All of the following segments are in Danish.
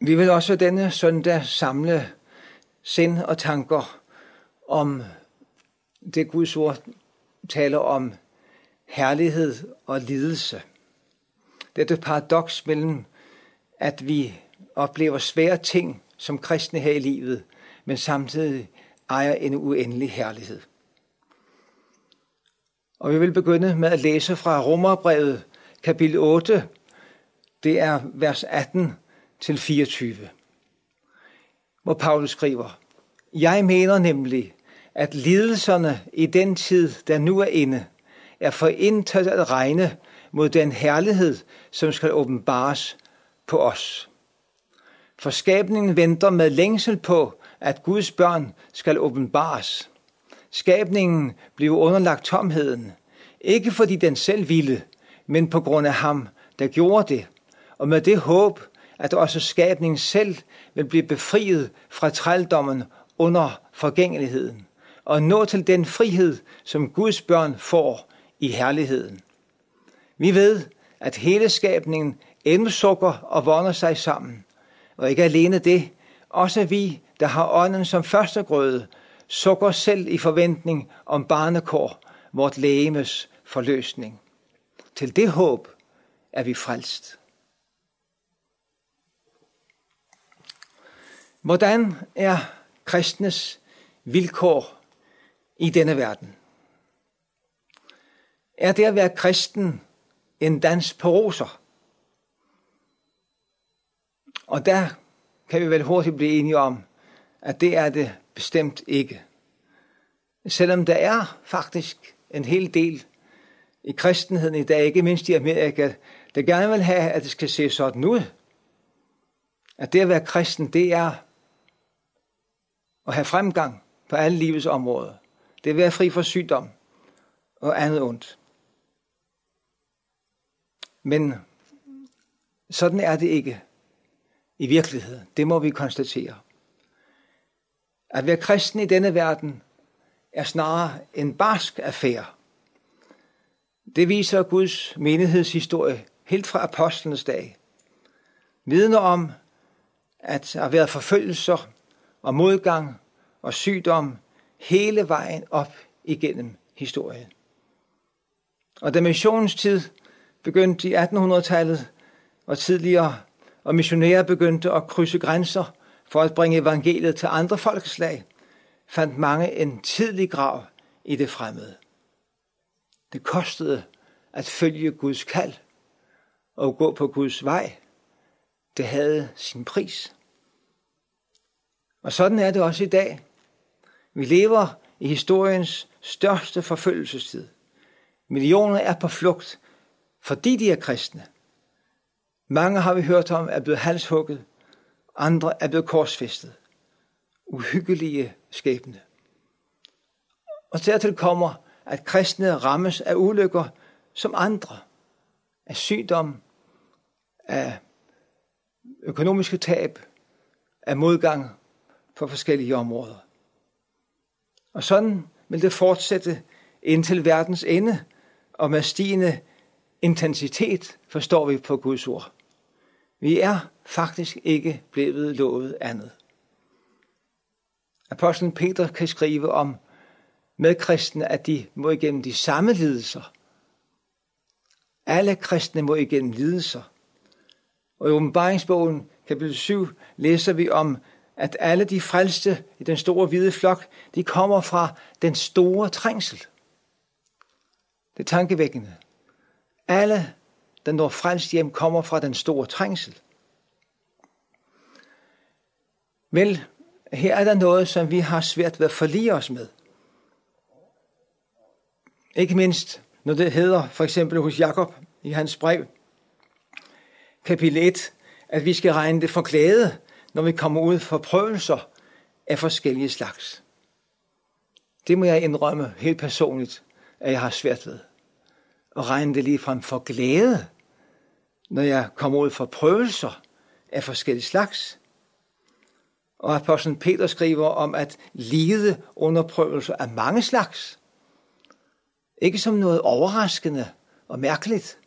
Vi vil også denne søndag samle sind og tanker om det Guds ord taler om herlighed og lidelse. Dette paradoks mellem, at vi oplever svære ting som kristne her i livet, men samtidig ejer en uendelig herlighed. Og vi vil begynde med at læse fra Romerbrevet kapitel 8. Det er vers 18 til 24, hvor Paulus skriver, Jeg mener nemlig, at lidelserne i den tid, der nu er inde, er forintet at regne mod den herlighed, som skal åbenbares på os. For skabningen venter med længsel på, at Guds børn skal åbenbares. Skabningen bliver underlagt tomheden, ikke fordi den selv ville, men på grund af ham, der gjorde det, og med det håb, at også skabningen selv vil blive befriet fra trældommen under forgængeligheden, og nå til den frihed, som Guds børn får i herligheden. Vi ved, at hele skabningen endsukker og vonder sig sammen. Og ikke alene det, også vi, der har ånden som første grøde, sukker selv i forventning om barnekår, vort lægemes forløsning. Til det håb er vi frelst. Hvordan er kristnes vilkår i denne verden? Er det at være kristen en dans på roser? Og der kan vi vel hurtigt blive enige om, at det er det bestemt ikke. Selvom der er faktisk en hel del i kristenheden i dag, ikke mindst i Amerika, der gerne vil have, at det skal se sådan ud. At det at være kristen, det er og have fremgang på alle livets områder. Det er at være fri for sygdom og andet ondt. Men sådan er det ikke i virkeligheden. Det må vi konstatere. At være kristen i denne verden er snarere en barsk affære. Det viser Guds menighedshistorie helt fra apostlenes dag. Vidner om, at der har været forfølgelser og modgang og sygdom hele vejen op igennem historien. Og da missionens tid begyndte i 1800-tallet og tidligere, og missionærer begyndte at krydse grænser for at bringe evangeliet til andre folkeslag, fandt mange en tidlig grav i det fremmede. Det kostede at følge Guds kald og gå på Guds vej. Det havde sin pris. Og sådan er det også i dag. Vi lever i historiens største forfølgelsestid. Millioner er på flugt, fordi de er kristne. Mange har vi hørt om er blevet halshugget, andre er blevet korsfæstet. Uhyggelige skæbne. Og dertil kommer, at kristne rammes af ulykker som andre. Af sygdom, af økonomiske tab, af modgang på forskellige områder. Og sådan vil det fortsætte indtil verdens ende, og med stigende intensitet forstår vi på Guds ord. Vi er faktisk ikke blevet lovet andet. Apostlen Peter kan skrive om medkristne, at de må igennem de samme lidelser. Alle kristne må igennem lidelser. Og i åbenbaringsbogen kapitel 7 læser vi om, at alle de frelste i den store hvide flok, de kommer fra den store trængsel. Det er tankevækkende. Alle, der når frelst hjem, kommer fra den store trængsel. Vel, her er der noget, som vi har svært ved at forlige os med. Ikke mindst, når det hedder, for eksempel hos Jakob i hans brev, kapitel 1, at vi skal regne det for glæde, når vi kommer ud for prøvelser af forskellige slags. Det må jeg indrømme helt personligt, at jeg har svært ved. At regne det lige frem for glæde, når jeg kommer ud for prøvelser af forskellige slags. Og apostlen Peter skriver om at lide under prøvelser af mange slags. Ikke som noget overraskende og mærkeligt,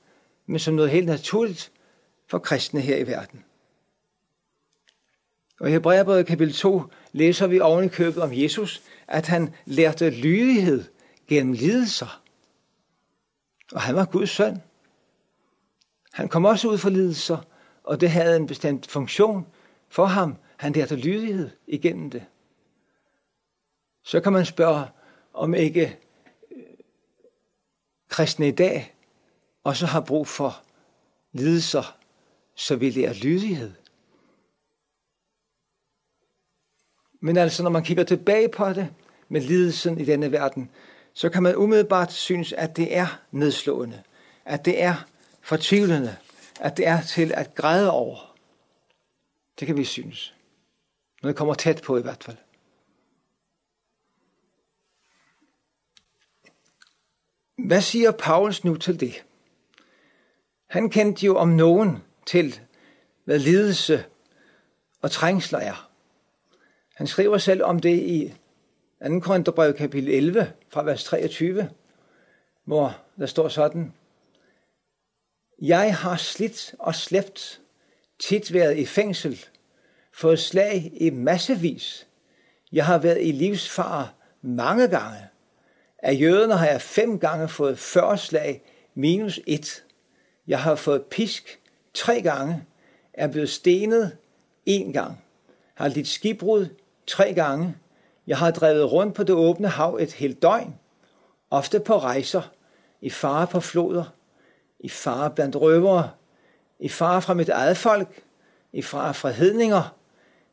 men som noget helt naturligt for kristne her i verden. Og i Hebræerbrevet kapitel 2 læser vi oven i købet om Jesus, at han lærte lydighed gennem lidelser. Og han var Guds søn. Han kom også ud for lidelser, og det havde en bestemt funktion for ham. Han lærte lydighed igennem det. Så kan man spørge, om ikke øh, kristne i dag også har brug for lidelser, så vi lærer lydighed. Men altså, når man kigger tilbage på det med lidelsen i denne verden, så kan man umiddelbart synes, at det er nedslående, at det er fortvivlende, at det er til at græde over. Det kan vi synes. Når det kommer tæt på i hvert fald. Hvad siger Paulus nu til det? Han kendte jo om nogen til, hvad lidelse og trængsler er. Han skriver selv om det i 2. Korintherbrev kapitel 11 fra vers 23, hvor der står sådan, Jeg har slidt og slæbt, tit været i fængsel, fået slag i massevis. Jeg har været i livsfare mange gange. Af jøderne har jeg fem gange fået 40 slag minus et. Jeg har fået pisk tre gange, er blevet stenet en gang, har lidt skibbrud tre gange. Jeg har drevet rundt på det åbne hav et helt døgn, ofte på rejser, i fare på floder, i fare blandt røvere, i fare fra mit eget folk, i fare fra hedninger,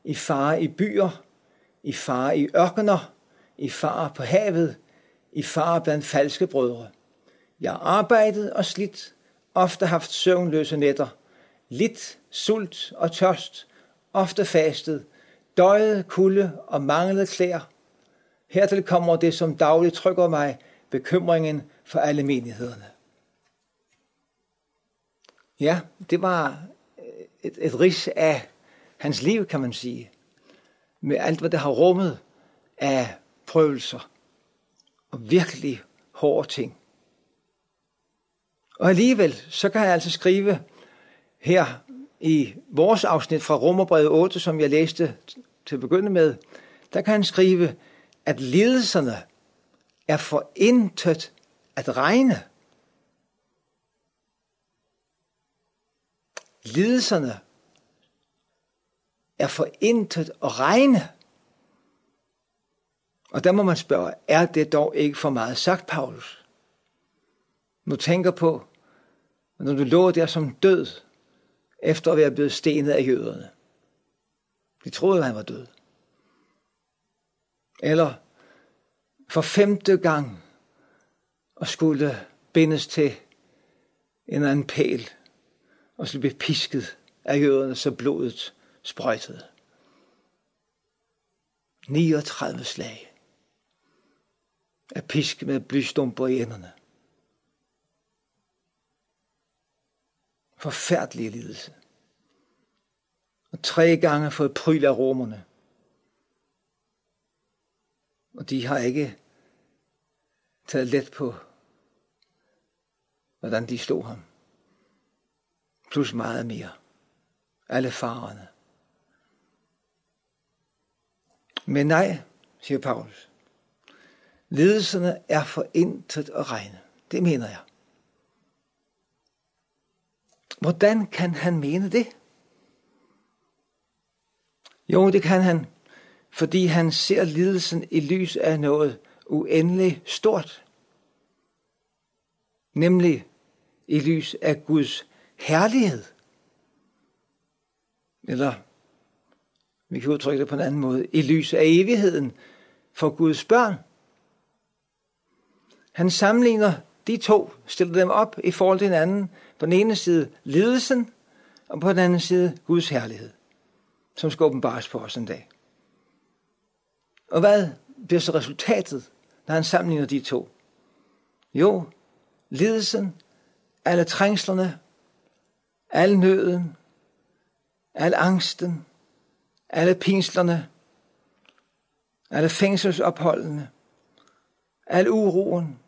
i fare i byer, i fare i ørkener, i fare på havet, i fare blandt falske brødre. Jeg har arbejdet og slidt, ofte haft søvnløse nætter, lidt sult og tørst, ofte fastet, døjet, kulde og manglet klær. Hertil kommer det, som dagligt trykker mig, bekymringen for alle menighederne. Ja, det var øh, et, et ris af hans liv, kan man sige. Med alt, hvad det har rummet af prøvelser og virkelig hårde ting. Og alligevel, så kan jeg altså skrive her i vores afsnit fra Romerbrevet 8, som jeg læste til at begynde med, der kan han skrive, at lidelserne er for intet at regne. Lidelserne er for intet at regne. Og der må man spørge, er det dog ikke for meget sagt, Paulus? Nu tænker på, når du lå der som død, efter at være blevet stenet af jøderne. De troede, at han var død. Eller for femte gang og skulle bindes til en anden pæl og skulle blive pisket af jøderne, så blodet sprøjtede. 39 slag af pisk med blystumper i enderne. Forfærdelige lidelse. Og tre gange fået pryl af romerne. Og de har ikke taget let på, hvordan de slog ham. Plus meget mere. Alle farerne. Men nej, siger Paulus. Ledelserne er for intet at regne. Det mener jeg. Hvordan kan han mene det? Jo, det kan han, fordi han ser lidelsen i lys af noget uendelig stort. Nemlig i lys af Guds herlighed. Eller vi kan udtrykke det på en anden måde, i lys af evigheden for Guds børn. Han sammenligner de to, stillede dem op i forhold til hinanden. På den ene side lidelsen, og på den anden side Guds herlighed, som skal åbenbares på os en dag. Og hvad bliver så resultatet, når han sammenligner de to? Jo, lidelsen, alle trængslerne, al nøden, al angsten, alle pinslerne, alle fængselsopholdene, al uroen,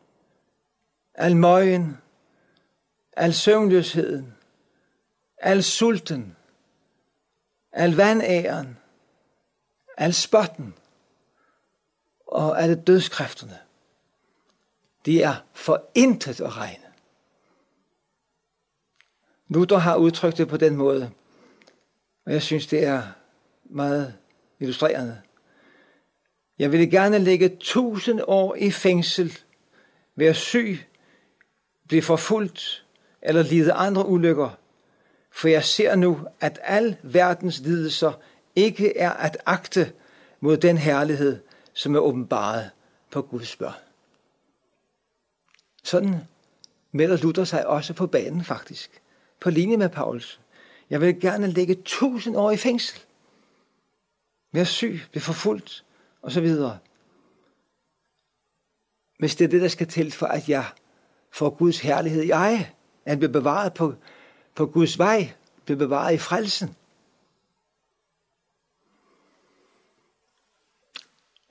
al møgen, al søvnløsheden, al sulten, al vandæren, al spotten og alle dødskræfterne, de er for intet at regne. Luther har udtrykt det på den måde, og jeg synes, det er meget illustrerende. Jeg ville gerne lægge tusind år i fængsel, være syg, blive forfulgt eller lide andre ulykker, for jeg ser nu, at al verdens lidelser ikke er at agte mod den herlighed, som er åbenbaret på Guds børn. Sådan melder Luther sig også på banen faktisk, på linje med Paulus. Jeg vil gerne lægge tusind år i fængsel, være syg, blive forfulgt og så videre. Hvis det er det, der skal til for, at jeg får Guds herlighed i eje, at han bliver bevaret på, på Guds vej, bliver bevaret i frelsen.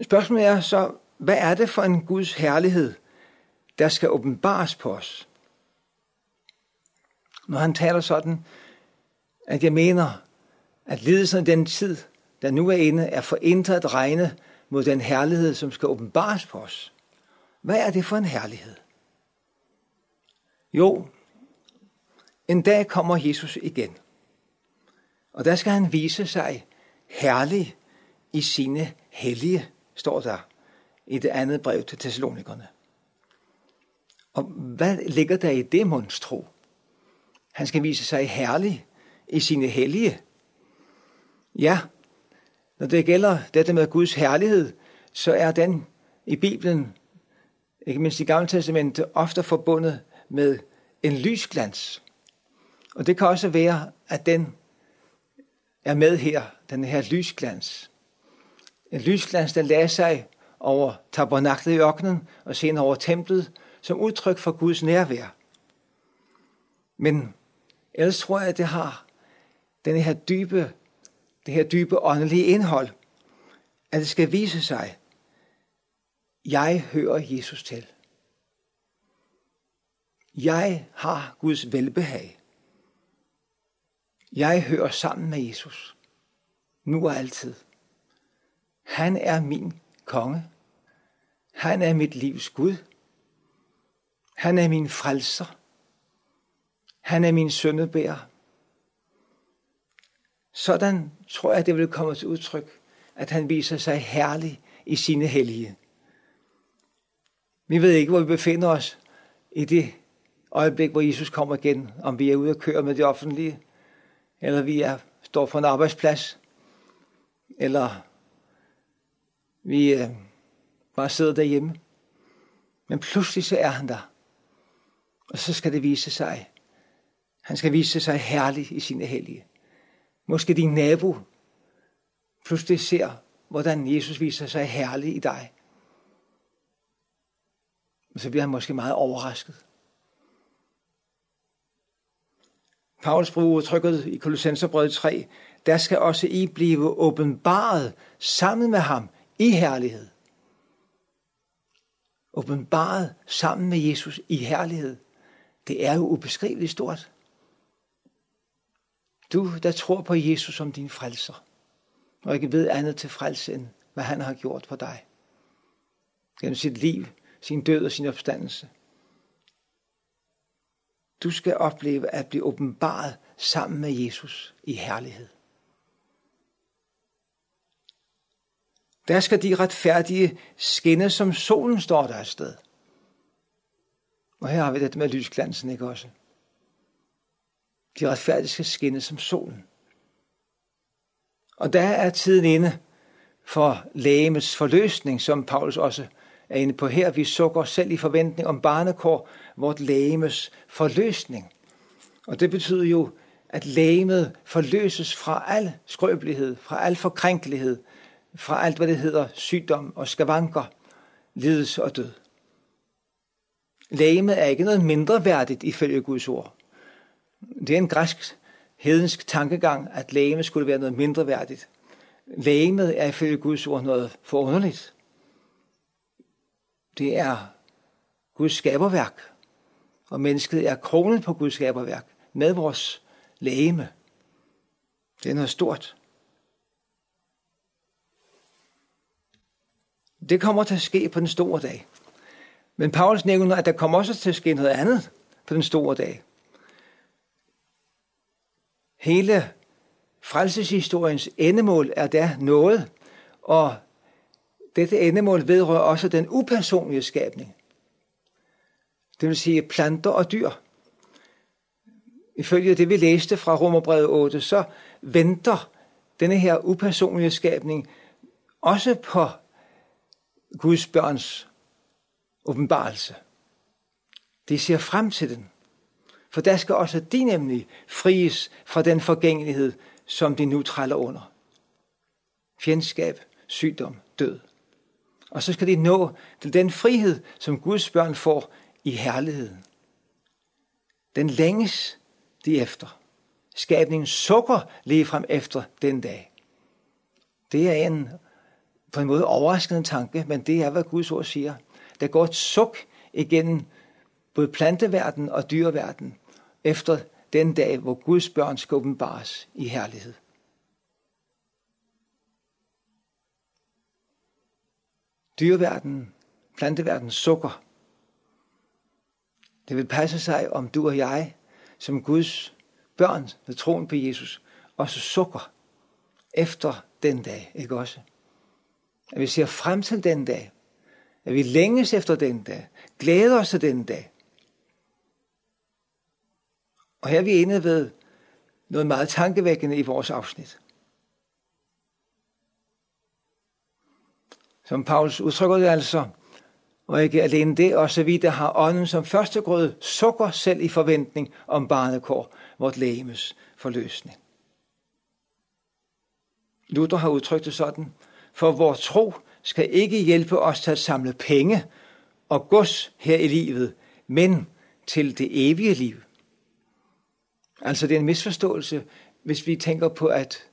Spørgsmålet er så, hvad er det for en Guds herlighed, der skal åbenbares på os? Når han taler sådan, at jeg mener, at lidelsen af den tid, der nu er inde, er for at regne mod den herlighed, som skal åbenbares på os. Hvad er det for en herlighed? Jo, en dag kommer Jesus igen. Og der skal han vise sig herlig i sine hellige, står der i det andet brev til Thessalonikerne. Og hvad ligger der i det monstro? Han skal vise sig herlig i sine hellige. Ja, når det gælder dette med Guds herlighed, så er den i Bibelen, ikke mindst i Gamle Testamentet, ofte forbundet med en lysglans. Og det kan også være, at den er med her, den her lysglans. En lysglans, der lagde sig over tabernaklet i ørkenen og senere over templet, som udtryk for Guds nærvær. Men ellers tror jeg, at det har den her dybe, det her dybe åndelige indhold, at det skal vise sig, jeg hører Jesus til. Jeg har Guds velbehag. Jeg hører sammen med Jesus. Nu og altid. Han er min konge. Han er mit livs Gud. Han er min frelser. Han er min søndebærer. Sådan tror jeg, det vil komme til udtryk, at han viser sig herlig i sine hellige. Vi ved ikke, hvor vi befinder os i det øjeblik, hvor Jesus kommer igen, om vi er ude at køre med det offentlige, eller vi er, står på en arbejdsplads, eller vi øh, bare sidder derhjemme. Men pludselig så er han der. Og så skal det vise sig. Han skal vise sig herlig i sine hellige. Måske din nabo pludselig ser, hvordan Jesus viser sig herlig i dig. Og så bliver han måske meget overrasket. Paulus bruger udtrykket i Kolossenserbrevet 3, der skal også I blive åbenbaret sammen med ham i herlighed. Åbenbaret sammen med Jesus i herlighed. Det er jo ubeskriveligt stort. Du, der tror på Jesus som din frelser, og ikke ved andet til frelse end, hvad han har gjort for dig. Gennem sit liv, sin død og sin opstandelse. Du skal opleve at blive åbenbaret sammen med Jesus i herlighed. Der skal de retfærdige skinne, som solen står der et sted. Og her har vi det med lysglansen, ikke også? De retfærdige skal skinne som solen. Og der er tiden inde for lægemets forløsning, som Paulus også er inde på her. Vi sukker os selv i forventning om barnekår, vort lægemes forløsning. Og det betyder jo, at lægemet forløses fra al skrøbelighed, fra al forkrænkelighed, fra alt, hvad det hedder sygdom og skavanker, lidelse og død. Lægemet er ikke noget mindre værdigt ifølge Guds ord. Det er en græsk hedensk tankegang, at lægemet skulle være noget mindre værdigt. Lægemet er ifølge Guds ord noget forunderligt. Det er Guds skaberværk, og mennesket er kronen på Guds skaberværk med vores lægeme. Det er noget stort. Det kommer til at ske på den store dag. Men Paulus nævner, at der kommer også til at ske noget andet på den store dag. Hele frelseshistoriens endemål er der noget, og dette endemål vedrører også den upersonlige skabning. Det vil sige planter og dyr. Ifølge det, vi læste fra Romerbrevet 8, så venter denne her upersonlige skabning også på Guds børns åbenbarelse. De ser frem til den. For der skal også de nemlig fries fra den forgængelighed, som de nu træller under. Fjendskab, sygdom, død. Og så skal de nå til den frihed, som Guds børn får i herligheden. Den længes de efter. Skabningen sukker lige frem efter den dag. Det er en på en måde overraskende tanke, men det er, hvad Guds ord siger. Der går et suk igennem både planteverden og dyreverden efter den dag, hvor Guds børn skal åbenbares i herlighed. Dyreverdenen, planteverdenen sukker. Det vil passe sig, om du og jeg, som Guds børn ved troen på Jesus, også sukker efter den dag, ikke også? At vi ser frem til den dag. At vi længes efter den dag. Glæder os til den dag. Og her er vi inde ved noget meget tankevækkende i vores afsnit. Som Paulus udtrykker det altså, og ikke alene det, også vi, der har ånden som første grød, sukker selv i forventning om barnekår, vort lægemes forløsning. Luther har udtrykt det sådan, for vores tro skal ikke hjælpe os til at samle penge og gods her i livet, men til det evige liv. Altså det er en misforståelse, hvis vi tænker på, at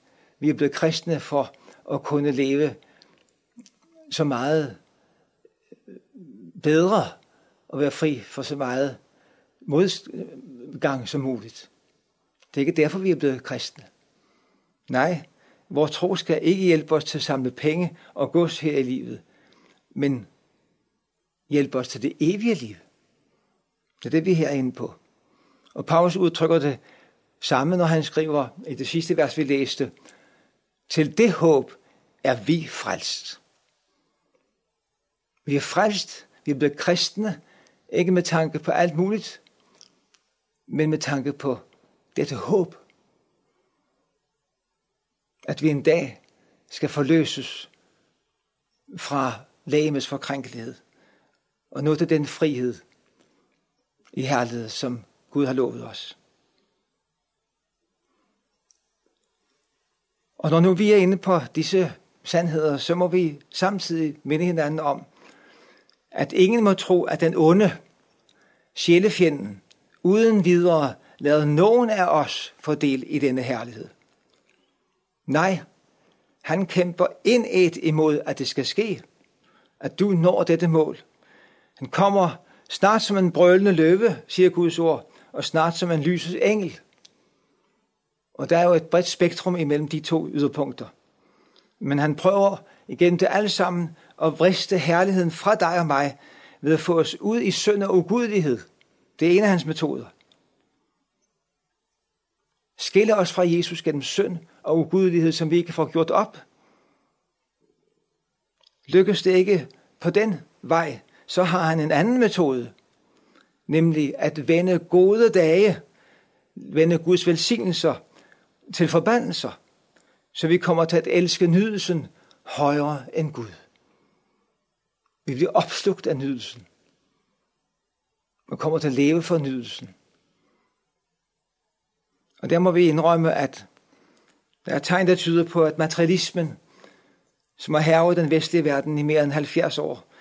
vi er blevet kristne for at kunne leve så meget øh, bedre at være fri for så meget modgang som muligt. Det er ikke derfor, vi er blevet kristne. Nej, vores tro skal ikke hjælpe os til at samle penge og gods her i livet, men hjælpe os til det evige liv. Det er det, vi er herinde på. Og Paulus udtrykker det samme, når han skriver i det sidste vers, vi læste, til det håb er vi frelst. Vi er frelst, vi er blevet kristne, ikke med tanke på alt muligt, men med tanke på dette håb. At vi en dag skal forløses fra lægemets forkrænkelighed og nå til den frihed i herlighed, som Gud har lovet os. Og når nu vi er inde på disse sandheder, så må vi samtidig minde hinanden om, at ingen må tro, at den onde, sjælefjenden, uden videre lader nogen af os få del i denne herlighed. Nej, han kæmper indædt imod, at det skal ske, at du når dette mål. Han kommer snart som en brølende løve, siger Guds ord, og snart som en lysets engel. Og der er jo et bredt spektrum imellem de to yderpunkter. Men han prøver igen det alle sammen og vriste herligheden fra dig og mig ved at få os ud i synd og ugudelighed. Det er en af hans metoder. Skille os fra Jesus gennem synd og ugudelighed, som vi ikke får gjort op. Lykkes det ikke på den vej, så har han en anden metode, nemlig at vende gode dage, vende Guds velsignelser til forbandelser, så vi kommer til at elske nydelsen højere end Gud. Vi bliver opslugt af nydelsen. Man kommer til at leve for nydelsen. Og der må vi indrømme, at der er tegn, der tyder på, at materialismen, som har hervet den vestlige verden i mere end 70 år,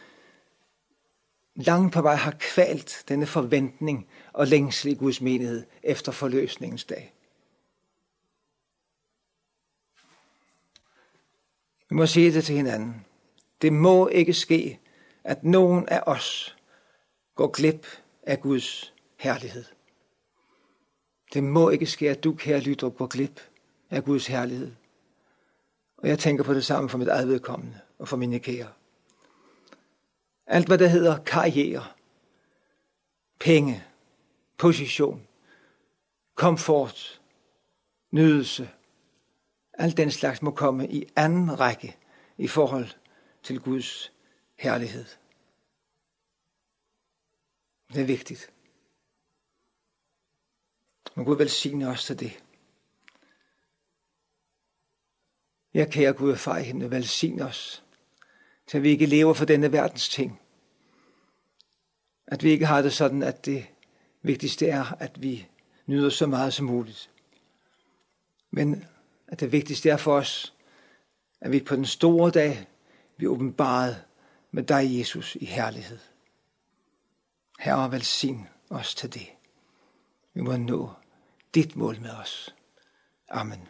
langt på vej har kvalt denne forventning og længsel i Guds menighed efter forløsningens dag. Vi må sige det til hinanden. Det må ikke ske, at nogen af os går glip af Guds herlighed. Det må ikke ske, at du, kære lytter, går glip af Guds herlighed. Og jeg tænker på det samme for mit eget vedkommende og for mine kære. Alt, hvad der hedder karriere, penge, position, komfort, nydelse, alt den slags må komme i anden række i forhold til Guds herlighed. Det er vigtigt. Må Gud velsigne os til det. Jeg kære Gud og far i himlen, velsigne os, så vi ikke lever for denne verdens ting. At vi ikke har det sådan, at det vigtigste er, at vi nyder så meget som muligt. Men at det vigtigste er for os, at vi på den store dag vi åbenbaret med dig, Jesus, i herlighed. Herre, velsign os til det. Vi må nå dit mål med os. Amen.